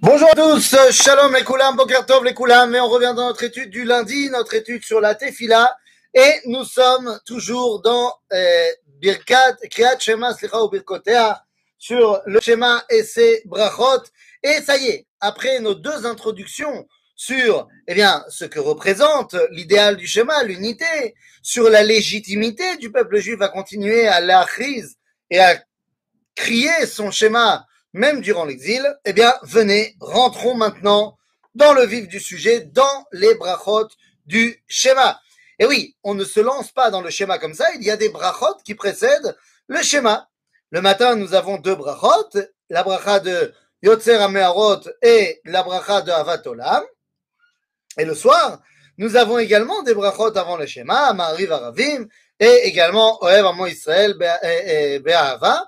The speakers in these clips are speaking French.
Bonjour à tous, shalom les koulam, bokertov les koulam, et on revient dans notre étude du lundi, notre étude sur la tefila, et nous sommes toujours dans euh, Birkat, Kriyat Shema, Slicha ou Birkotea, sur le schéma et ses brachot, et ça y est, après nos deux introductions sur eh bien, ce que représente l'idéal du schéma, l'unité, sur la légitimité du peuple juif à continuer à l'achrise et à crier son schéma même durant l'exil, eh bien, venez, rentrons maintenant dans le vif du sujet, dans les brachot du schéma. Et oui, on ne se lance pas dans le schéma comme ça, il y a des brachot qui précèdent le schéma. Le matin, nous avons deux brachot, la bracha de Yotzer Ameharot et la bracha de Avatolam. Et le soir, nous avons également des brachot avant le schéma, Ma'ariv Aravim, et également Oev Amo Israël Be'ahava,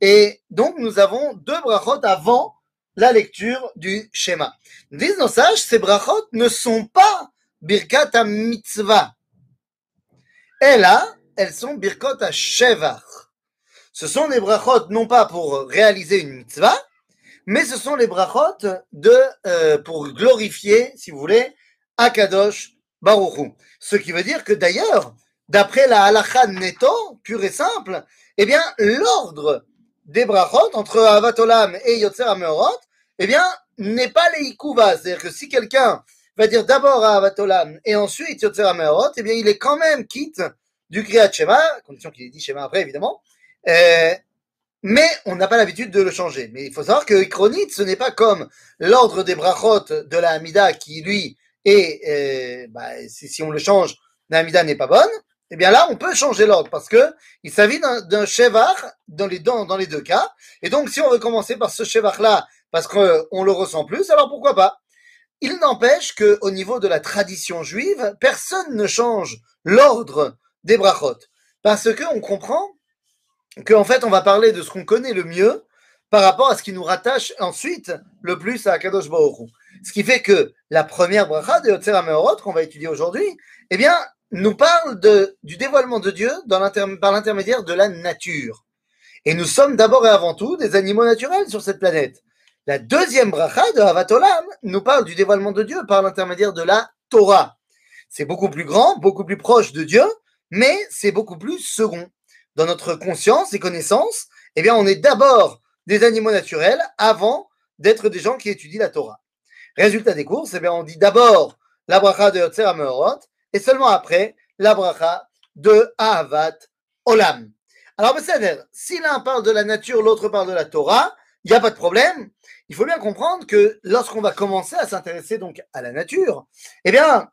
et donc, nous avons deux brachot avant la lecture du schéma. Disent nos sages, ces brachot ne sont pas birkat à mitzvah. Et là, elles sont birkot à shevach. Ce sont des brachot non pas pour réaliser une mitzvah, mais ce sont les brachot de, euh, pour glorifier, si vous voulez, Akadosh Baruchu. Ce qui veut dire que d'ailleurs, d'après la halakha neto, pure et simple, eh bien, l'ordre des brachot entre Avatolam et Yotzer Ameorot, eh bien, n'est pas les ikuvas. C'est-à-dire que si quelqu'un va dire d'abord Avatolam et ensuite Yotzer Ameorot, eh bien, il est quand même quitte du Kriyat Shema, condition qu'il ait dit Shema après, évidemment, euh, mais on n'a pas l'habitude de le changer. Mais il faut savoir que Ikronit, ce n'est pas comme l'ordre des brachot de la Hamida qui, lui, est, euh, bah, si, si on le change, la Hamida n'est pas bonne eh bien là, on peut changer l'ordre parce que il s'agit d'un chevar dans les, dans, dans les deux cas. Et donc, si on veut commencer par ce chevar-là, parce qu'on le ressent plus, alors pourquoi pas? Il n'empêche qu'au niveau de la tradition juive, personne ne change l'ordre des brachot. Parce qu'on comprend qu'en fait, on va parler de ce qu'on connaît le mieux par rapport à ce qui nous rattache ensuite le plus à Kadosh Baruch Ce qui fait que la première bracha de Yotzer qu'on va étudier aujourd'hui, eh bien, nous parle de, du dévoilement de Dieu par l'intermédiaire de la nature. Et nous sommes d'abord et avant tout des animaux naturels sur cette planète. La deuxième bracha de Havatolam nous parle du dévoilement de Dieu par l'intermédiaire de la Torah. C'est beaucoup plus grand, beaucoup plus proche de Dieu, mais c'est beaucoup plus second. Dans notre conscience et connaissance, eh bien, on est d'abord des animaux naturels avant d'être des gens qui étudient la Torah. Résultat des courses, eh bien, on dit d'abord la bracha de Yotzer et seulement après la bracha de Ahavat Olam. Alors, si l'un parle de la nature, l'autre parle de la Torah, il n'y a pas de problème. Il faut bien comprendre que lorsqu'on va commencer à s'intéresser donc à la nature, eh bien,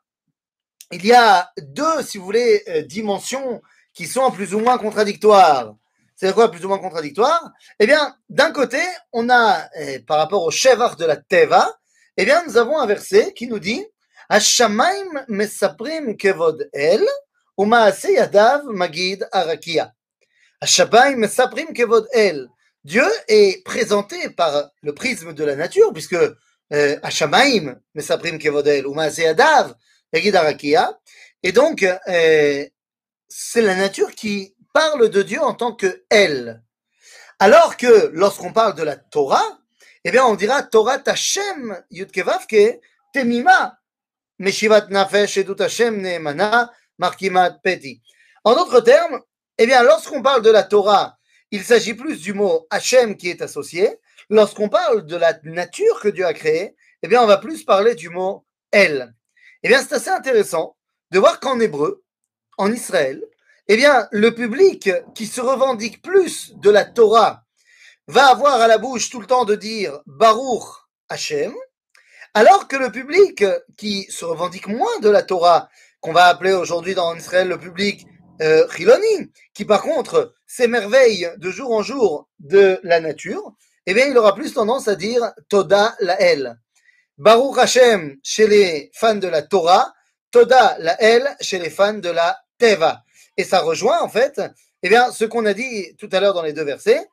il y a deux, si vous voulez, euh, dimensions qui sont plus ou moins contradictoires. C'est quoi plus ou moins contradictoire Eh bien, d'un côté, on a, eh, par rapport au Shevar de la Teva, eh bien, nous avons un verset qui nous dit השמיים מספרים כבוד אל, ומעשה ידיו מגיד הרקיע. השמיים מספרים כבוד אל. Dieu est présenté par le prisme de la nature, puisque euh, Hashamaim mesaprim kevodel ou Yadav Megid Arakia, et donc euh, c'est la nature qui parle de Dieu en tant que elle. Alors que lorsqu'on parle de la Torah, eh bien on dira Torah Tashem Yudkevavke Temima en d'autres termes, eh bien, lorsqu'on parle de la Torah, il s'agit plus du mot Hashem qui est associé. Lorsqu'on parle de la nature que Dieu a créée, eh bien, on va plus parler du mot Elle. Eh bien, c'est assez intéressant de voir qu'en hébreu, en Israël, eh bien, le public qui se revendique plus de la Torah va avoir à la bouche tout le temps de dire Baruch Hashem, alors que le public qui se revendique moins de la Torah, qu'on va appeler aujourd'hui dans Israël le public euh, Chiloni, qui par contre s'émerveille de jour en jour de la nature, eh bien il aura plus tendance à dire Toda la El. Baruch Hashem chez les fans de la Torah, Toda la El chez les fans de la Teva. Et ça rejoint en fait eh bien, ce qu'on a dit tout à l'heure dans les deux versets.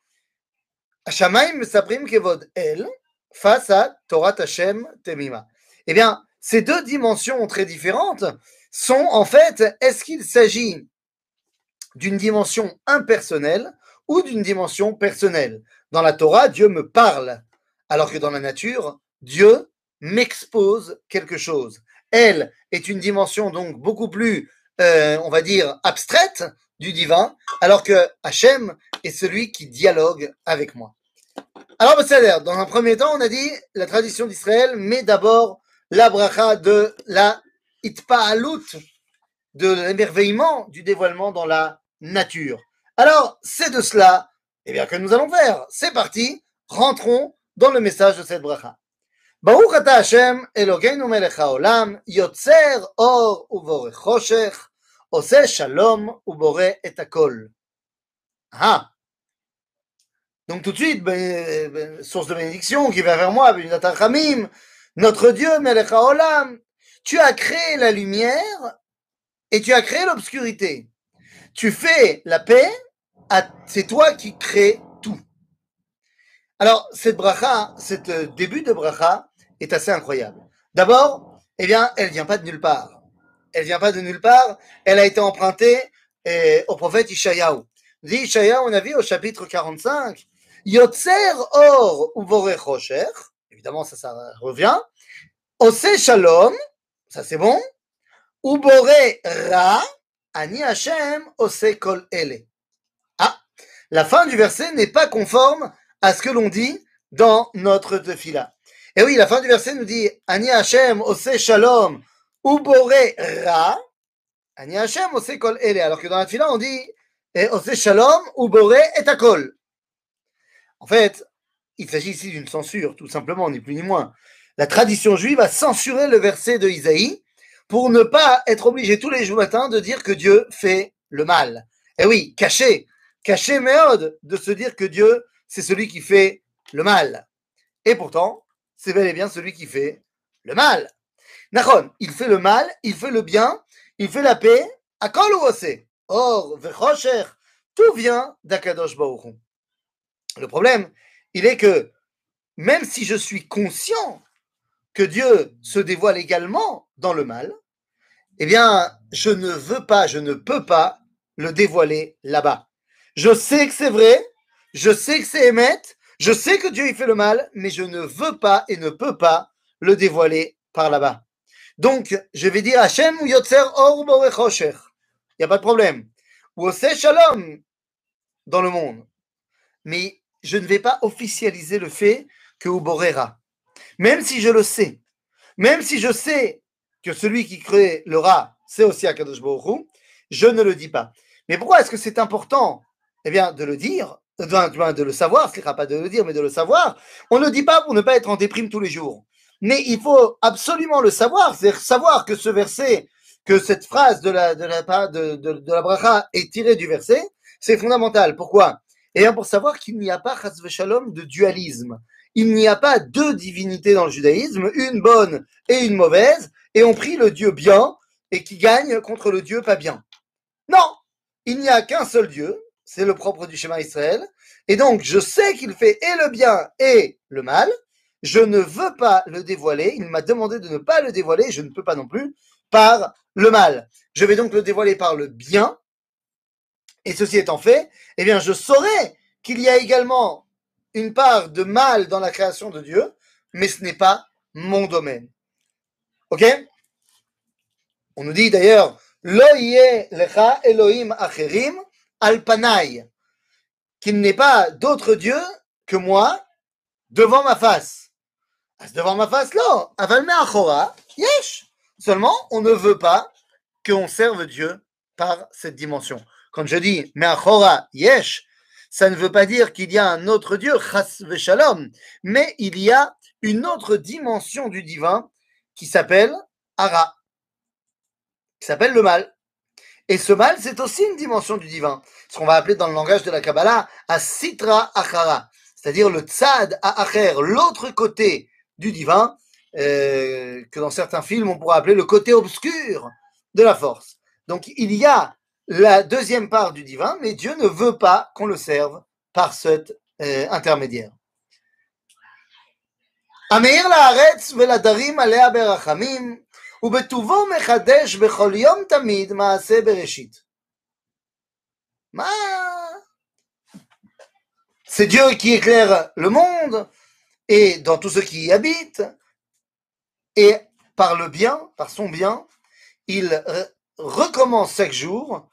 Saprim Kevod El, face à Torah Hashem Temima. Eh bien, ces deux dimensions très différentes sont en fait, est-ce qu'il s'agit d'une dimension impersonnelle ou d'une dimension personnelle? Dans la Torah, Dieu me parle, alors que dans la nature, Dieu m'expose quelque chose. Elle est une dimension donc beaucoup plus, euh, on va dire, abstraite du divin, alors que Hachem est celui qui dialogue avec moi. Alors, dans un premier temps, on a dit la tradition d'Israël met d'abord la bracha de la itpa'alut, de l'émerveillement du dévoilement dans la nature. Alors, c'est de cela eh bien, que nous allons faire. C'est parti, rentrons dans le message de cette bracha. Baruch ata Hashem, Elokeinu melech haolam, yotzer or ubore choshech, ose shalom ubore et akol. Ah Donc tout de suite, ben, ben, source de bénédiction qui vient vers moi, notre Dieu, tu as créé la lumière et tu as créé l'obscurité. Tu fais la paix, c'est toi qui crées tout. Alors, cette bracha, cette euh, début de bracha est assez incroyable. D'abord, eh bien, elle vient pas de nulle part. Elle vient pas de nulle part. Elle a été empruntée eh, au prophète Ishayahu. Dit Ishayahu, on a vu au chapitre 45, Yotzer or uvore chosher. Évidemment, ça, ça revient. Ose shalom, ça c'est bon. Ubore ra, ani Hashem ose kol ele. Ah, la fin du verset n'est pas conforme à ce que l'on dit dans notre tefila. Et oui, la fin du verset nous dit Ani Hashem ose shalom ubore ra. Ani Hashem ose kol ele. Alors que dans la tefila, on dit ose shalom ubore et akol. En fait, il s'agit ici d'une censure, tout simplement, ni plus ni moins. La tradition juive a censuré le verset de Isaïe pour ne pas être obligé tous les jours matins de dire que Dieu fait le mal. Et oui, caché, caché méode de se dire que Dieu, c'est celui qui fait le mal. Et pourtant, c'est bel et bien celui qui fait le mal. Nachon, il fait le mal, il fait le bien, il fait la paix, à ou Or, vechosher, tout vient d'Akadosh Baruch Le problème, il est que même si je suis conscient que Dieu se dévoile également dans le mal, eh bien, je ne veux pas, je ne peux pas le dévoiler là-bas. Je sais que c'est vrai, je sais que c'est émettre, je sais que Dieu y fait le mal, mais je ne veux pas et ne peux pas le dévoiler par là-bas. Donc, je vais dire Hachem ou Yotzer Or Il n'y a pas de problème. Ou Shalom dans le monde. Mais je ne vais pas officialiser le fait que Uborera. Même si je le sais, même si je sais que celui qui crée le rat, c'est aussi Akadosh Baruch je ne le dis pas. Mais pourquoi est-ce que c'est important Eh bien, de le dire, de, le savoir, ce n'est pas de le dire, mais de le savoir. On ne le dit pas pour ne pas être en déprime tous les jours. Mais il faut absolument le savoir, c'est-à-dire savoir que ce verset, que cette phrase de la, de la, de, de, de la bracha est tirée du verset, c'est fondamental. Pourquoi? Bien, pour savoir qu'il n'y a pas, shalom, de dualisme. Il n'y a pas deux divinités dans le judaïsme, une bonne et une mauvaise, et on prie le Dieu bien et qui gagne contre le Dieu pas bien. Non, il n'y a qu'un seul Dieu, c'est le propre du schéma Israël, et donc je sais qu'il fait et le bien et le mal, je ne veux pas le dévoiler, il m'a demandé de ne pas le dévoiler, je ne peux pas non plus, par le mal. Je vais donc le dévoiler par le bien, et ceci étant fait, eh bien je saurai qu'il y a également une part de mal dans la création de Dieu, mais ce n'est pas mon domaine. Ok? On nous dit d'ailleurs, lecha Elohim acherim al qu'il n'est pas d'autre Dieu que moi devant ma face. Devant ma face, là, aval achora, yesh. Seulement, on ne veut pas qu'on serve Dieu par cette dimension. Quand je dis me'achora, yesh, ça ne veut pas dire qu'il y a un autre Dieu, chas shalom, mais il y a une autre dimension du divin qui s'appelle Ara, qui s'appelle le mal. Et ce mal, c'est aussi une dimension du divin, ce qu'on va appeler dans le langage de la Kabbalah Asitra Achara, c'est-à-dire le Tzad Acher, l'autre côté du divin, euh, que dans certains films on pourrait appeler le côté obscur de la force. Donc il y a la deuxième part du divin, mais Dieu ne veut pas qu'on le serve par cet euh, intermédiaire. המאיר לארץ ולדרים עליה ברחמים, ובטובו מחדש בכל יום תמיד מעשה בראשית. מה? c'est Dieu qui éclaire le monde et dans tous ceux qui y habitent. Et par le bien, par son bien, il recommence chaque jour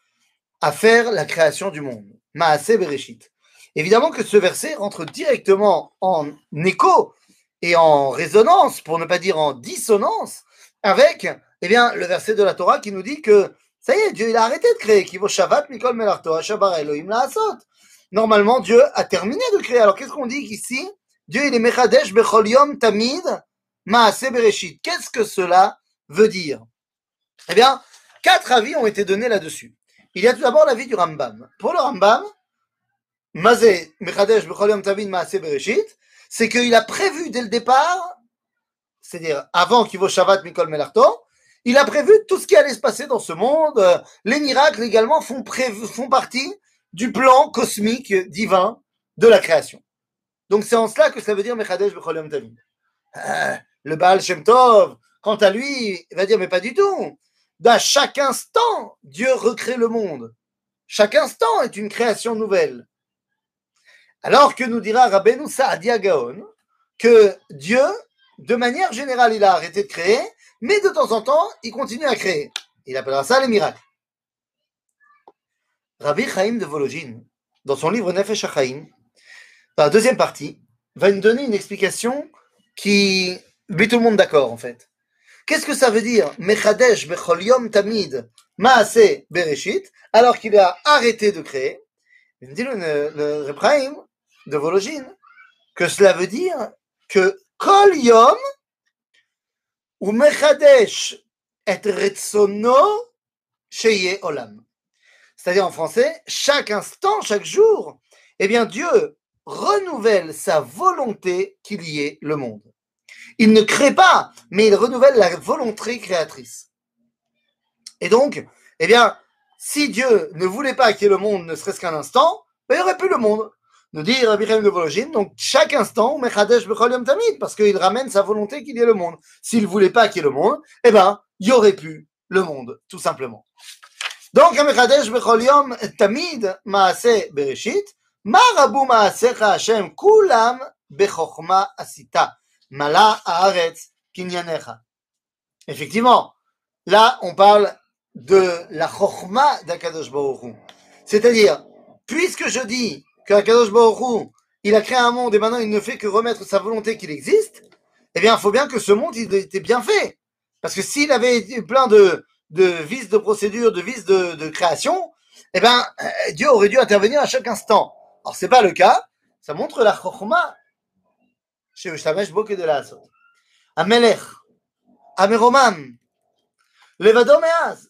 à faire la création du monde. Maaseh Bereshit. Évidemment que ce verset rentre directement en écho et en résonance, pour ne pas dire en dissonance, avec eh bien, le verset de la Torah qui nous dit que ça y est, Dieu il a arrêté de créer. Normalement, Dieu a terminé de créer. Alors qu'est-ce qu'on dit ici? Dieu il est Mechadesh Bechol Yom Tamid Maase Bereshit. Qu'est-ce que cela veut dire? Eh bien, quatre avis ont été donnés là-dessus. Il y a tout d'abord l'avis du Rambam. Pour le Rambam, c'est qu'il a prévu dès le départ, c'est-à-dire avant qu'il vaut Shabbat Mikol Melarto, il a prévu tout ce qui allait se passer dans ce monde. Les miracles également font, partie du plan cosmique divin de la création. Donc c'est en cela que ça veut dire Mechadesh Bechol Tamid. Euh, le Baal Shem Tov, quant à lui, va dire mais pas du tout. À chaque instant, Dieu recrée le monde. Chaque instant est une création nouvelle. Alors que nous dira Rabbeinu Saadia Gaon que Dieu, de manière générale, il a arrêté de créer, mais de temps en temps, il continue à créer. Il appellera ça les miracles. Rabbi Chaim de Vologine, dans son livre Nefesh HaChaim, dans la deuxième partie, va nous donner une explication qui met tout le monde d'accord en fait. Qu'est-ce que ça veut dire Mechadesh bechol yom tamid maase bereshit alors qu'il a arrêté de créer Il dit le, le, de Vologine que cela veut dire que Kol Yom ou Mechadesh et Retsono Sheye Olam. C'est-à-dire en français, chaque instant, chaque jour, eh bien Dieu renouvelle sa volonté qu'il y ait le monde. Il ne crée pas, mais il renouvelle la volonté créatrice. Et donc, eh bien, si Dieu ne voulait pas qu'il y ait le monde ne serait-ce qu'un instant, ben, il n'y aurait plus le monde nous dit Rabbi Chaim de Vologine, donc chaque instant, Mechadesh Bechol Yom Tamid, parce qu'il ramène sa volonté qu'il y ait le monde. S'il ne voulait pas qu'il y ait le monde, eh ben, il y aurait pu le monde, tout simplement. Donc, Mechadesh Bechol Yom Tamid, Maase Bereshit, Ma Rabu Maasecha Hashem, Kulam Bechochma Asita, Mala Haaretz Kinyanecha. Effectivement, là, on parle de la Chochma d'Akadosh Baruch C'est-à-dire, puisque je dis qu'Akadosh Baruch il a créé un monde et maintenant il ne fait que remettre sa volonté qu'il existe, eh bien, il faut bien que ce monde, il était bien fait. Parce que s'il avait plein de, vices de procédure, de vices de, création, eh bien, euh, Dieu aurait dû intervenir à chaque instant. Alors, c'est pas le cas. Ça montre la chokhma chez Ushamesh Boke de la. Amelech, Ameromam, Levado Meaz.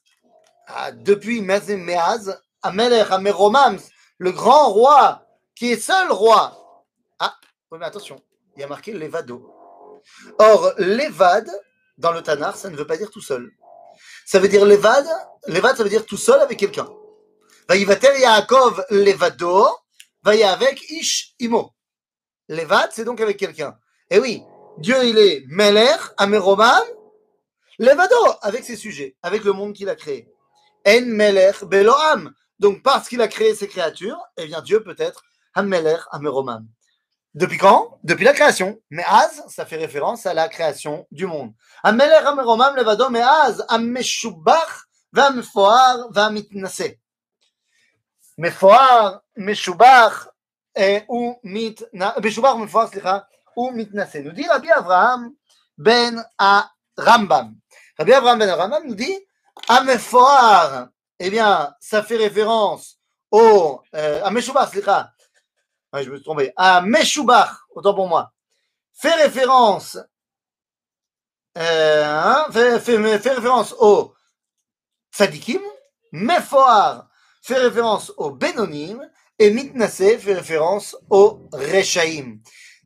Ah, depuis Meaz, Amelech, Ameromam, le grand roi qui est seul roi. Ah, oui, mais attention, il y a marqué Levado. Or, Levad, dans le Tanar, ça ne veut pas dire tout seul. Ça veut dire Levad, Levad, ça veut dire tout seul avec quelqu'un. Vaïvater Yaakov Levado, vaïa avec Ish Imo. Levad, c'est donc avec quelqu'un. Eh oui, Dieu, il est Meler, Améroman, Levado, avec ses sujets, avec le monde qu'il a créé. En Meler, Beloam. Donc, parce qu'il a créé ces créatures, eh bien, Dieu peut être Ameler, Améroman. Depuis quand? Depuis la création. Mais Az, ça fait référence à la création du monde. Ameler, Améromam, Levado, mais Az, Ameshubach, Vamfoar, Vamitnase. Mefoar, Meshubach, ou Mit, Meshubach, Mefoar, c'est ou mitnasé. Nous dit Rabbi Avraham ben Rambam. Rabbi Avraham ben Rambam nous dit Amefoar. Eh bien, ça fait référence au. Euh, à ouais, je me suis trompé. À autant pour moi. Fait référence. Euh, hein, fait, référence au Tzadikim. Mefoar fait référence au Benonim Et Mitnasé fait référence au Rechaim.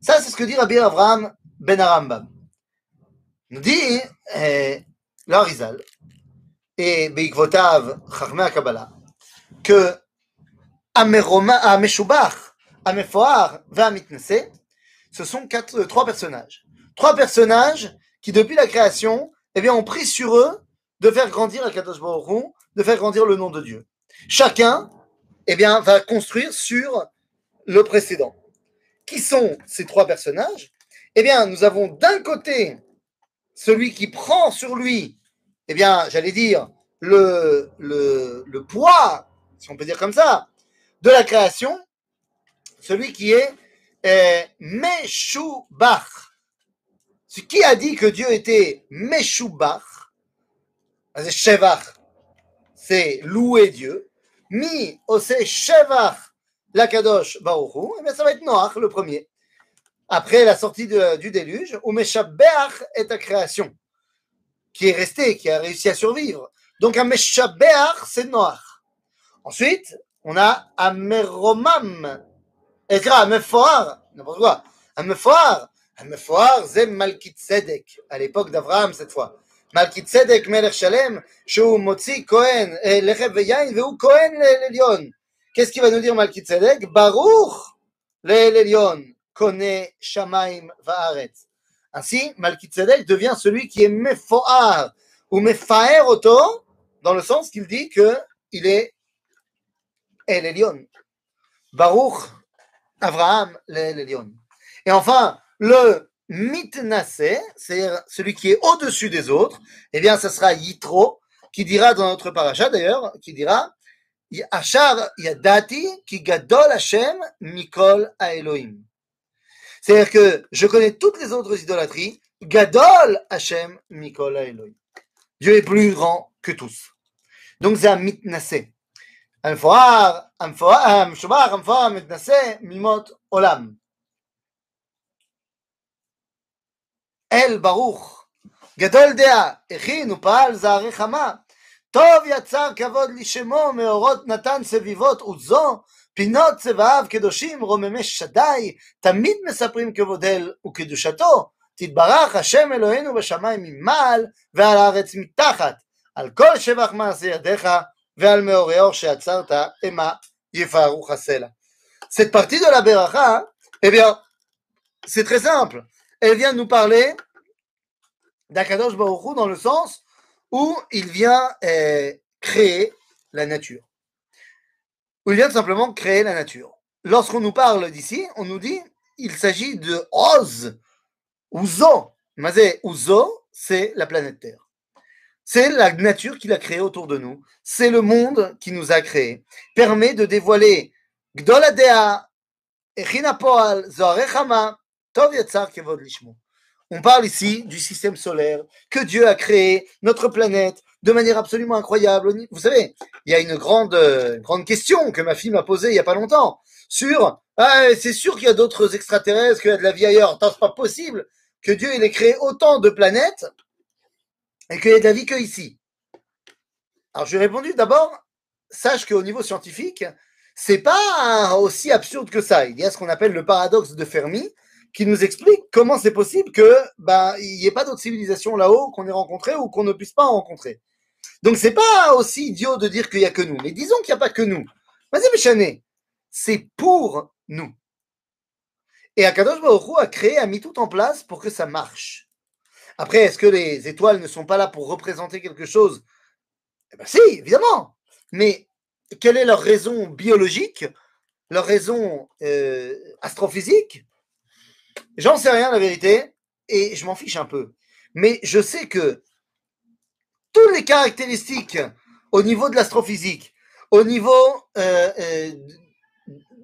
Ça, c'est ce que dit Rabbi Abraham Ben Arambam. Nous dit euh, l'Arizal et Beikvotav Chachmei Kabbalah que Ameshubach Amefoar Vamitnese, ce sont quatre, euh, trois personnages. Trois personnages qui, depuis la création, eh ont pris sur eux de faire grandir la Kadosh de faire grandir le nom de Dieu. Chacun, eh bien, va construire sur le précédent. Qui sont ces trois personnages Eh bien, nous avons d'un côté celui qui prend sur lui, eh bien, j'allais dire, le, le, le poids, si on peut dire comme ça, de la création, celui qui est euh, Meshubach. Qui a dit que Dieu était Meshubach C'est c'est louer Dieu. Mi ose Shevach l'Akadosh Baruchu, et eh bien ça va être Noach le premier. Après la sortie du déluge, Umeshabeach est la création, qui est restée, qui a réussi à survivre. Donc un Meshabeach, c'est Noach. Ensuite, on a Ameromam, Ekra, Amefoar, n'importe quoi. Amefoar, Amefoar, c'est Malkit Sedek, à l'époque d'Abraham cette fois. Malkit Sedek, Melech Shalem, Shou Motzi, Kohen, Lechev Veyain, Veu Kohen, Lelion. Qu'est-ce qu'il va nous dire Malkitzedek Baruch l'Elion, connaît Shamaim Vaaretz. Ainsi, Malkitzedek devient celui qui est Mefoar ou Mefaer Oto, dans le sens qu'il dit que il est El Elion. Baruch Abraham l'El Elion. Et enfin, le Mitnase, c'est-à-dire celui qui est au-dessus des autres, eh bien, ce sera Yitro, qui dira dans notre paracha d'ailleurs, qui dira Achar Yadati ki Gadol Hashem Mikol Elohim. C'est-à-dire que je connais toutes les autres idolâtries, Gadol Hashem Mikol Elohim. Dieu est plus grand que tous. Donc c'est un mitnase. המפואר, המפואר, המשובח, המפואר, המתנשא, מימות עולם. אל ברוך, גדול דעה, הכין ופעל זערי חמה, טוב יצר כבוד לשמו, מאורות נתן סביבות עוזו, פינות צבעיו קדושים, רוממי שדי, תמיד מספרים כבוד אל וקדושתו, תתברך השם אלוהינו בשמיים ממעל, ועל הארץ מתחת, על כל שבח מעשה ידיך, ועל מאורי אור שעצרת, אמה יפארו הסלע. Cette partie de la Beracha, eh bien, c'est très simple. Elle vient nous parler d'Akadosh Baruch Hu dans le sens où il vient euh, créer la nature. Où il vient simplement créer la nature. Lorsqu'on nous parle d'ici, on nous dit il s'agit de Oz, Ouzo. Mazé, Ouzo, c'est la planète Terre. C'est la nature qu'il a créée autour de nous. C'est le monde qui nous a créés. Permet de dévoiler Gdoladea, Echina Poal, Zoarechama, Tov Lishmo. On parle ici du système solaire que Dieu a créé, notre planète, de manière absolument incroyable. Vous savez, il y a une grande, grande question que ma fille m'a posée il n'y a pas longtemps sur ah, c'est sûr qu'il y a d'autres extraterrestres, qu'il y a de la vie ailleurs. C'est pas possible que Dieu ait créé autant de planètes et qu'il y ait de la vie que ici. Alors je lui ai répondu d'abord, sache qu'au niveau scientifique, c'est pas aussi absurde que ça. Il y a ce qu'on appelle le paradoxe de Fermi, qui nous explique comment c'est possible que ben il n'y ait pas d'autres civilisations là-haut qu'on ait rencontrées ou qu'on ne puisse pas en rencontrer. Donc c'est pas aussi idiot de dire qu'il n'y a que nous, mais disons qu'il n'y a pas que nous. Vas-y Méchané, c'est pour nous. Et Akadosh Baruch a créé, a mis tout en place pour que ça marche. Après, est-ce que les étoiles ne sont pas là pour représenter quelque chose? Eh ben si, évidemment. Mais quelle est leur raison biologique, leur raison euh, astrophysique? J'en sais rien, la vérité, et je m'en fiche un peu. Mais je sais que toutes les caractéristiques au niveau de l'astrophysique, au niveau euh, euh,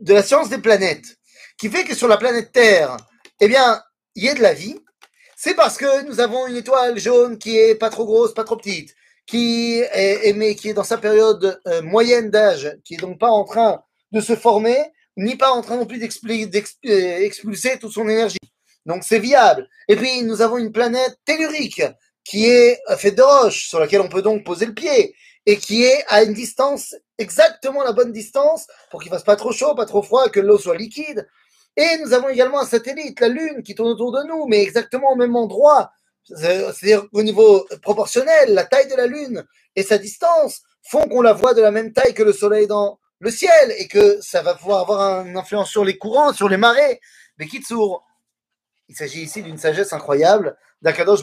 de la science des planètes, qui fait que sur la planète Terre, eh bien, il y ait de la vie, c'est parce que nous avons une étoile jaune qui est pas trop grosse, pas trop petite, qui est, mais qui dans sa période euh, moyenne d'âge, qui est donc pas en train de se former, ni pas en train non plus d'expulser toute son énergie. Donc c'est viable. Et puis nous avons une planète tellurique qui est faite de roches, sur laquelle on peut donc poser le pied, et qui est à une distance, exactement la bonne distance, pour qu'il fasse pas trop chaud, pas trop froid, que l'eau soit liquide. Et nous avons également un satellite, la Lune, qui tourne autour de nous, mais exactement au même endroit, c'est-à-dire au niveau proportionnel, la taille de la Lune et sa distance font qu'on la voit de la même taille que le Soleil dans le ciel, et que ça va pouvoir avoir une influence sur les courants, sur les marées. Mais Kitsour, il s'agit ici d'une sagesse incroyable d'Akadosh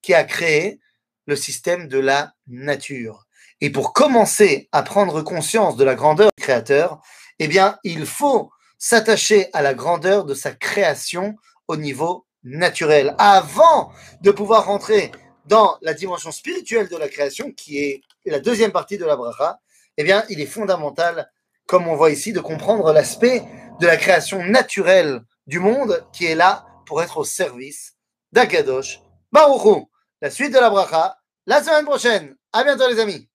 qui a créé le système de la nature. Et pour commencer à prendre conscience de la grandeur du Créateur, eh bien, il faut s'attacher à la grandeur de sa création au niveau naturel, avant de pouvoir rentrer dans la dimension spirituelle de la création, qui est la deuxième partie de la bracha, eh bien, il est fondamental, comme on voit ici, de comprendre l'aspect de la création naturelle du monde qui est là pour être au service d'Akadosh Baruchou. La suite de la bracha, la semaine prochaine. À bientôt, les amis.